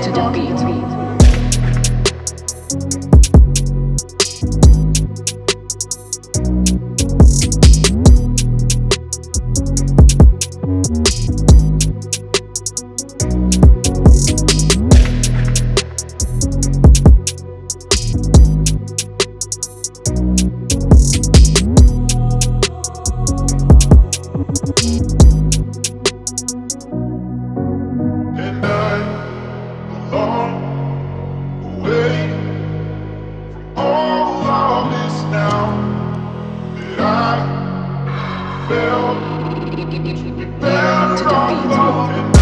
to the beat. to talk.